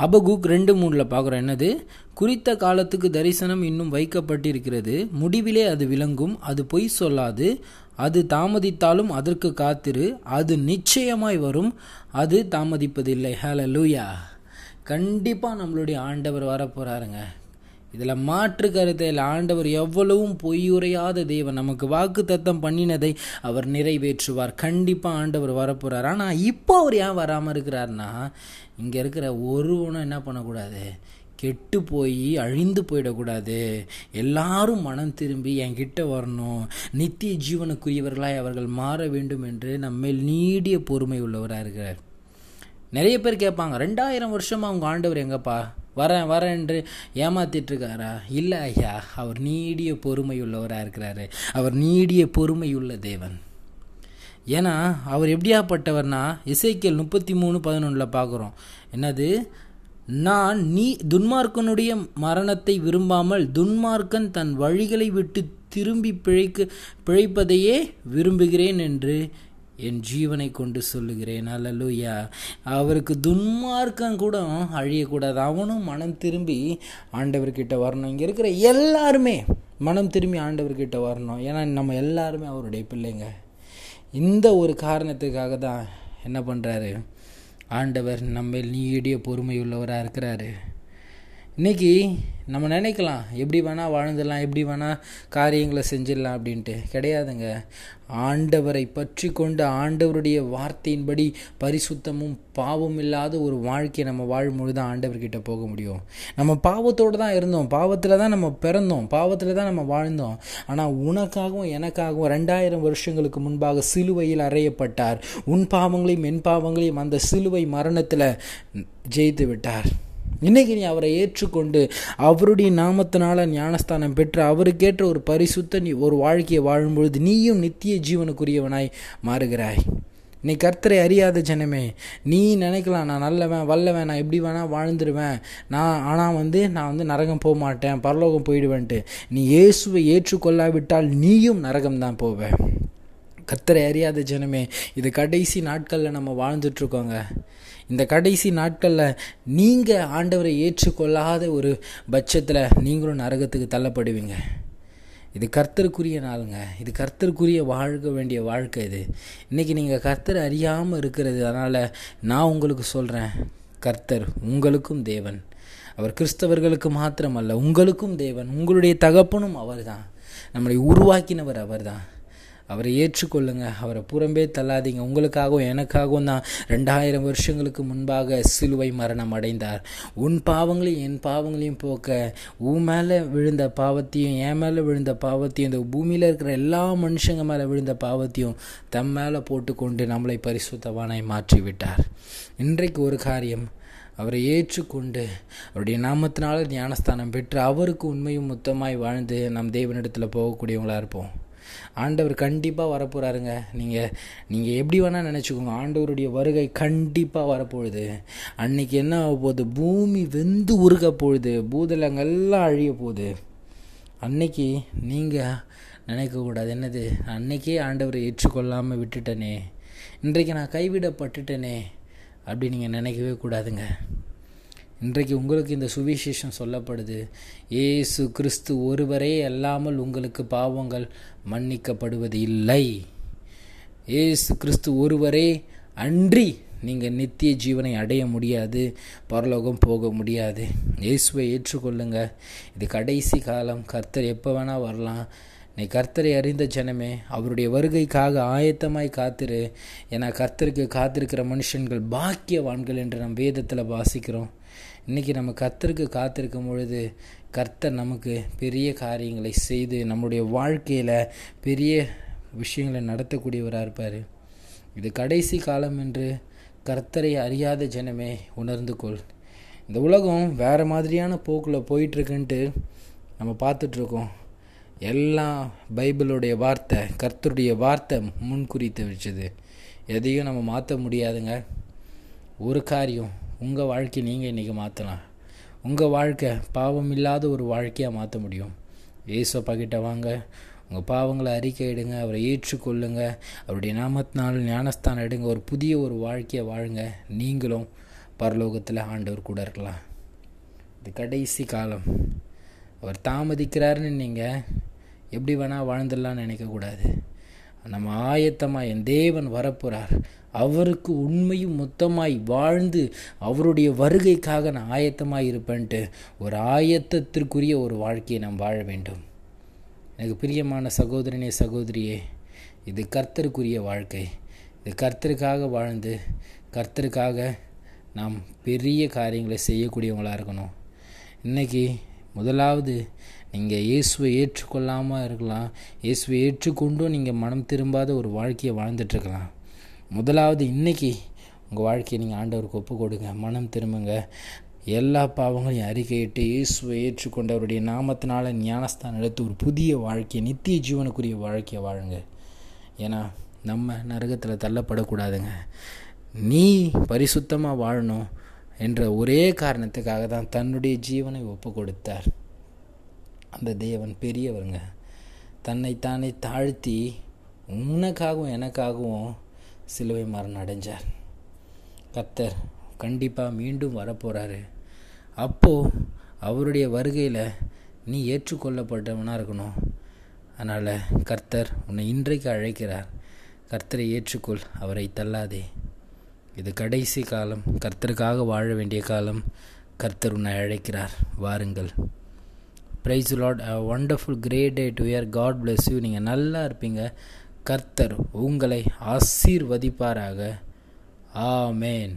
அபகுக் ரெண்டு மூணில் பார்க்குறோம். என்னது? குறித்த காலத்துக்கு தரிசனம் இன்னும் வைக்கப்பட்டிருக்கிறது. முடிவிலே அது விளங்கும். அது பொய் சொல்லாது. அது தாமதித்தாலும் அதற்கு காத்திரு. அது நிச்சயமாய் வரும். அது தாமதிப்பதில்லை. ஹலோ லூயா கண்டிப்பாக நம்மளுடைய ஆண்டவர் வரப்போகிறாருங்க இதில் மாற்று கருத்தில் ஆண்டவர் எவ்வளவும் பொய்யுரையாத தேவன் நமக்கு வாக்கு தத்தம் பண்ணினதை அவர் நிறைவேற்றுவார். கண்டிப்பாக ஆண்டவர் வரப்போகிறார் ஆனால் இப்போ அவர் ஏன் வராமல் இருக்கிறார்னா இங்கே இருக்கிற ஒருவனும் என்ன பண்ணக்கூடாது? கெட்டு போய் அழிந்து போயிடக்கூடாது. எல்லாரும் மனம் திரும்பி என்கிட்ட வரணும். நித்திய ஜீவனுக்குரியவர்களாய் அவர்கள் மாற வேண்டும் என்று நம்மேல் நீடிய பொறுமை உள்ளவராக இருக்கிறார். நிறைய பேர் கேட்பாங்க ரெண்டாயிரம் வருஷமாக அவங்க ஆண்டவர் எங்கப்பா? வரேன் வரேன் என்று ஏமாத்திட்டு இருக்காரா இல்லை ஐயா அவர் நீடிய பொறுமை உள்ளவராக இருக்கிறாரு. அவர் நீடிய பொறுமையுள்ள தேவன். ஏன்னா அவர் எப்படியாப்பட்டவர்னா இசைக்கியல் முப்பத்தி மூணு பதினொன்றில் பார்க்குறோம். என்னது? நான் நீ துன்மார்க்கனுடைய மரணத்தை விரும்பாமல் துன்மார்க்கன் தன் வழிகளை விட்டு திரும்பி பிழைக்க பிழைப்பதையே விரும்புகிறேன் என்று என் ஜீவனை கொண்டு சொல்லுகிறேன். அல்லலுயா அவருக்கு துன்மார்க்கம் கூட அழியக்கூடாது. அவனும் மனம் திரும்பி ஆண்டவர்கிட்ட வரணும். இங்கே இருக்கிற எல்லாருமே மனம் திரும்பி ஆண்டவர்கிட்ட வரணும். ஏன்னா நம்ம எல்லாருமே அவருடைய பிள்ளைங்க. இந்த ஒரு காரணத்துக்காக தான் என்ன பண்ணுறாரு ஆண்டவர் நம்ம நீடிய பொறுமை உள்ளவராக இருக்கிறாரு. இன்றைக்கி நம்ம நினைக்கலாம் எப்படி வேணால் வாழ்ந்துடலாம் எப்படி வேணால் காரியங்களை செஞ்சிடலாம் அப்படின்ட்டு. கிடையாதுங்க. ஆண்டவரை பற்றி கொண்டு ஆண்டவருடைய வார்த்தையின்படி பரிசுத்தமும் பாவம் இல்லாத ஒரு வாழ்க்கையை நம்ம வாழும்பொழுது தான் ஆண்டவர்கிட்ட போக முடியும். நம்ம பாவத்தோடு தான் இருந்தோம். பாவத்தில் தான் நம்ம பிறந்தோம். பாவத்தில் தான் நம்ம வாழ்ந்தோம். ஆனால் உனக்காகவும் எனக்காகவும் ரெண்டாயிரம் வருஷங்களுக்கு முன்பாக சிலுவையில் அறையப்பட்டார். உன் பாவங்களையும் என் பாவங்களையும் அந்த சிலுவை மரணத்தில் ஜெயித்து விட்டார். இன்னைக்கு நீ அவரை ஏற்றுக்கொண்டு அவருடைய நாமத்தினால ஞானஸ்தானம் பெற்று அவருக்கேற்ற ஒரு பரிசுத்த நீ ஒரு வாழ்க்கையை வாழும்பொழுது நீயும் நித்திய ஜீவனுக்குரியவனாய் மாறுகிறாய். நீ கர்த்தரை அறியாத ஜனமே நீ நினைக்கலாம் நான் நல்லவன் வல்லவன் நான் எப்படி வேணால் வாழ்ந்துருவேன். நான் ஆனால் வந்து நான் வந்து நரகம் போக மாட்டேன் பரலோகம் போயிடுவேன்ட்டு. நீ இயேசுவை ஏற்றுக்கொள்ளாவிட்டால் நீயும் நரகம் தான் போவேன் கர்த்தரை அறியாத ஜனமே இது கடைசி நாட்களில் நம்ம வாழ்ந்துட்டுருக்கோங்க இந்த கடைசி நாட்களில் நீங்கள் ஆண்டவரை ஏற்றுக்கொள்ளாத ஒரு பட்சத்தில் நீங்களும் நரகத்துக்கு தள்ளப்படுவீங்க. இது கர்த்தருக்குரிய நாளுங்க. இது கர்த்தருக்குரிய வாழ்க்க வேண்டிய வாழ்க்கை இது. இன்றைக்கி நீங்கள் கர்த்தர் அறியாமல் இருக்கிறது அதனால் நான் உங்களுக்கு சொல்கிறேன் கர்த்தர் உங்களுக்கும் தேவன். அவர் கிறிஸ்தவர்களுக்கு மாத்திரமல்ல உங்களுக்கும் தேவன். உங்களுடைய தகப்பனும் அவர் தான் நம்மளை உருவாக்கினவர் அவர் தான் அவரை ஏற்றுக்கொள்ளுங்க. அவரை புறம்பே தள்ளாதீங்க. உங்களுக்காகவும் எனக்காகவும் தான் ரெண்டாயிரம் வருஷங்களுக்கு முன்பாக சிலுவை மரணம் அடைந்தார். உன் பாவங்களையும் என் பாவங்களையும் போக்க உன் மேலே விழுந்த பாவத்தையும் என் மேலே விழுந்த பாவத்தையும் இந்த பூமியில் இருக்கிற எல்லா மனுஷங்க மேலே விழுந்த பாவத்தையும் தம் மேலே போட்டுக்கொண்டு நம்மளை பரிசுத்தவானாய் மாற்றி விட்டார் இன்றைக்கு ஒரு காரியம் அவரை ஏற்றுக்கொண்டு அவருடைய நாமத்தினால ஞானஸ்தானம் பெற்று அவருக்கு உண்மையும் மொத்தமாய் வாழ்ந்து நம் தேவனிடத்தில் போகக்கூடியவங்களாக இருப்போம். ஆண்டவர் கண்டிப்பாக வரப்போகிறாருங்க நீங்கள் நீங்கள் எப்படி வேணால் நினச்சிக்கோங்க. ஆண்டவருடைய வருகை கண்டிப்பாக வரப்போகுது. அன்னைக்கு என்ன ஆக போகுது? பூமி வெந்து உருக போகுது. பூதலங்கள்லாம் அழிய போகுது. அன்னைக்கு நீங்கள் நினைக்கக்கூடாது என்னது? அன்னைக்கே ஆண்டவரை ஏற்றுக்கொள்ளாமல் விட்டுட்டனே. இன்றைக்கு நான் கைவிடப்பட்டுட்டனே. அப்படி நீங்கள் நினைக்கவே கூடாதுங்க. இன்றைக்கு உங்களுக்கு இந்த சுவிசேஷம் சொல்லப்படுது. ஏசு கிறிஸ்து ஒருவரே அல்லாமல் உங்களுக்கு பாவங்கள் மன்னிக்கப்படுவது இல்லை ஏசு கிறிஸ்து ஒருவரே அன்றி நீங்கள் நித்திய ஜீவனை அடைய முடியாது பரலோகம் போக முடியாது. இயேசுவை ஏற்றுக்கொள்ளுங்க. இது கடைசி காலம். கர்த்தர் எப்போ வேணால் வரலாம். நீ கர்த்தரை அறிந்த ஜனமே அவருடைய வருகைக்காக ஆயத்தமாய் காத்திரு. ஏன்னா கர்த்தருக்கு காத்திருக்கிற மனுஷன்கள் பாக்கியவான்கள் என்று நம் வேதத்தில் வாசிக்கிறோம். இன்றைக்கி நம்ம கர்த்தருக்கு காத்திருக்கும் பொழுது கர்த்தர் நமக்கு பெரிய காரியங்களை செய்து நம்முடைய வாழ்க்கையில் பெரிய விஷயங்களை நடத்தக்கூடியவராக இருப்பார். இது கடைசி காலம் என்று கர்த்தரை அறியாத ஜனமே உணர்ந்து கொள். இந்த உலகம் வேறு மாதிரியான போக்கில் போயிட்டுருக்குன்ட்டு நம்ம பார்த்துட்ருக்கோம் எல்லாம் பைபிளுடைய வார்த்தை கர்த்தருடைய வார்த்தை முன்குறித்து வச்சது. எதையும் நம்ம மாற்ற முடியாதுங்க. ஒரு காரியம் உங்கள் வாழ்க்கை நீங்கள் இன்றைக்கி மாற்றலாம் உங்கள் வாழ்க்கை பாவம் இல்லாத ஒரு வாழ்க்கையாக மாற்ற முடியும். ஏசப்பா கிட்ட வாங்க. உங்கள் பாவங்களை அறிக்கையிடுங்க அவரை ஏற்றுக்கொள்ளுங்க. அவருடைய நாமத்தினால் ஞானஸ்தானம் எடுங்க. ஒரு புதிய ஒரு வாழ்க்கையை வாழுங்க. நீங்களும் பரலோகத்தில் ஆண்டவர் கூட இருக்கலாம். இது கடைசி காலம். அவர் தாமதிக்கிறாருன்னு நீங்கள் எப்படி வேணால் வாழ்ந்துடலான்னு நினைக்கக்கூடாது. நம்ம ஆயத்தமாக என் தேவன் வரப்போகிறார் அவருக்கு உண்மையும் மொத்தமாய் வாழ்ந்து அவருடைய வருகைக்காக நான் ஆயத்தமாக இருப்பேன்ட்டு ஒரு ஆயத்தத்திற்குரிய ஒரு வாழ்க்கையை நாம் வாழ வேண்டும். எனக்கு பிரியமான சகோதரனே சகோதரியே இது கர்த்தருக்குரிய வாழ்க்கை. இது கர்த்தருக்காக வாழ்ந்து கர்த்தருக்காக நாம் பெரிய காரியங்களை செய்யக்கூடியவங்களாக இருக்கணும். இன்றைக்கி முதலாவது நீங்கள் இயேசுவை ஏற்றுக்கொள்ளாமல் இருக்கலாம். இயேசுவை ஏற்றுக்கொண்டும் நீங்கள் மனம் திரும்பாத ஒரு வாழ்க்கையை வாழ்ந்துட்டுருக்கலாம். முதலாவது இன்றைக்கி உங்கள் வாழ்க்கையை நீங்கள் ஆண்டவருக்கு ஒப்பு கொடுங்க மனம் திரும்புங்க. எல்லா பாவங்களையும் அறிக்கையிட்டு இயேசுவை ஏற்றுக்கொண்டவருடைய நாமத்தினால ஞானஸ்தானம் எடுத்து ஒரு புதிய வாழ்க்கையை நித்திய ஜீவனுக்குரிய வாழ்க்கையை வாழுங்க. ஏன்னா நம்ம நரகத்தில் தள்ளப்படக்கூடாதுங்க. நீ பரிசுத்தமாக வாழணும் என்ற ஒரே காரணத்துக்காக தான் தன்னுடைய ஜீவனை ஒப்பு கொடுத்தார் அந்த தேவன் பெரியவருங்க. தன்னைத்தானே தாழ்த்தி உனக்காகவும் எனக்காகவும் சிலுவை மரணம் அடைஞ்சார். கத்தர் கண்டிப்பாக மீண்டும் வரப்போகிறாரு அப்போது அவருடைய வருகையில் நீ ஏற்றுக்கொள்ளப்பட்டவனாக இருக்கணும். அதனால் கர்த்தர் உன்னை இன்றைக்கு அழைக்கிறார். கர்த்தரை ஏற்றுக்கொள் அவரை தள்ளாதே. இது கடைசி காலம். கர்த்தருக்காக வாழ வேண்டிய காலம் கர்த்தர் உன்னை அழைக்கிறார். வாருங்கள். Praise Lord a wonderful great day to year God bless you நீங்கள் நல்லா இருப்பீங்க. கர்த்தர் உங்களை ஆசீர்வதிப்பாராக. ஆமேன்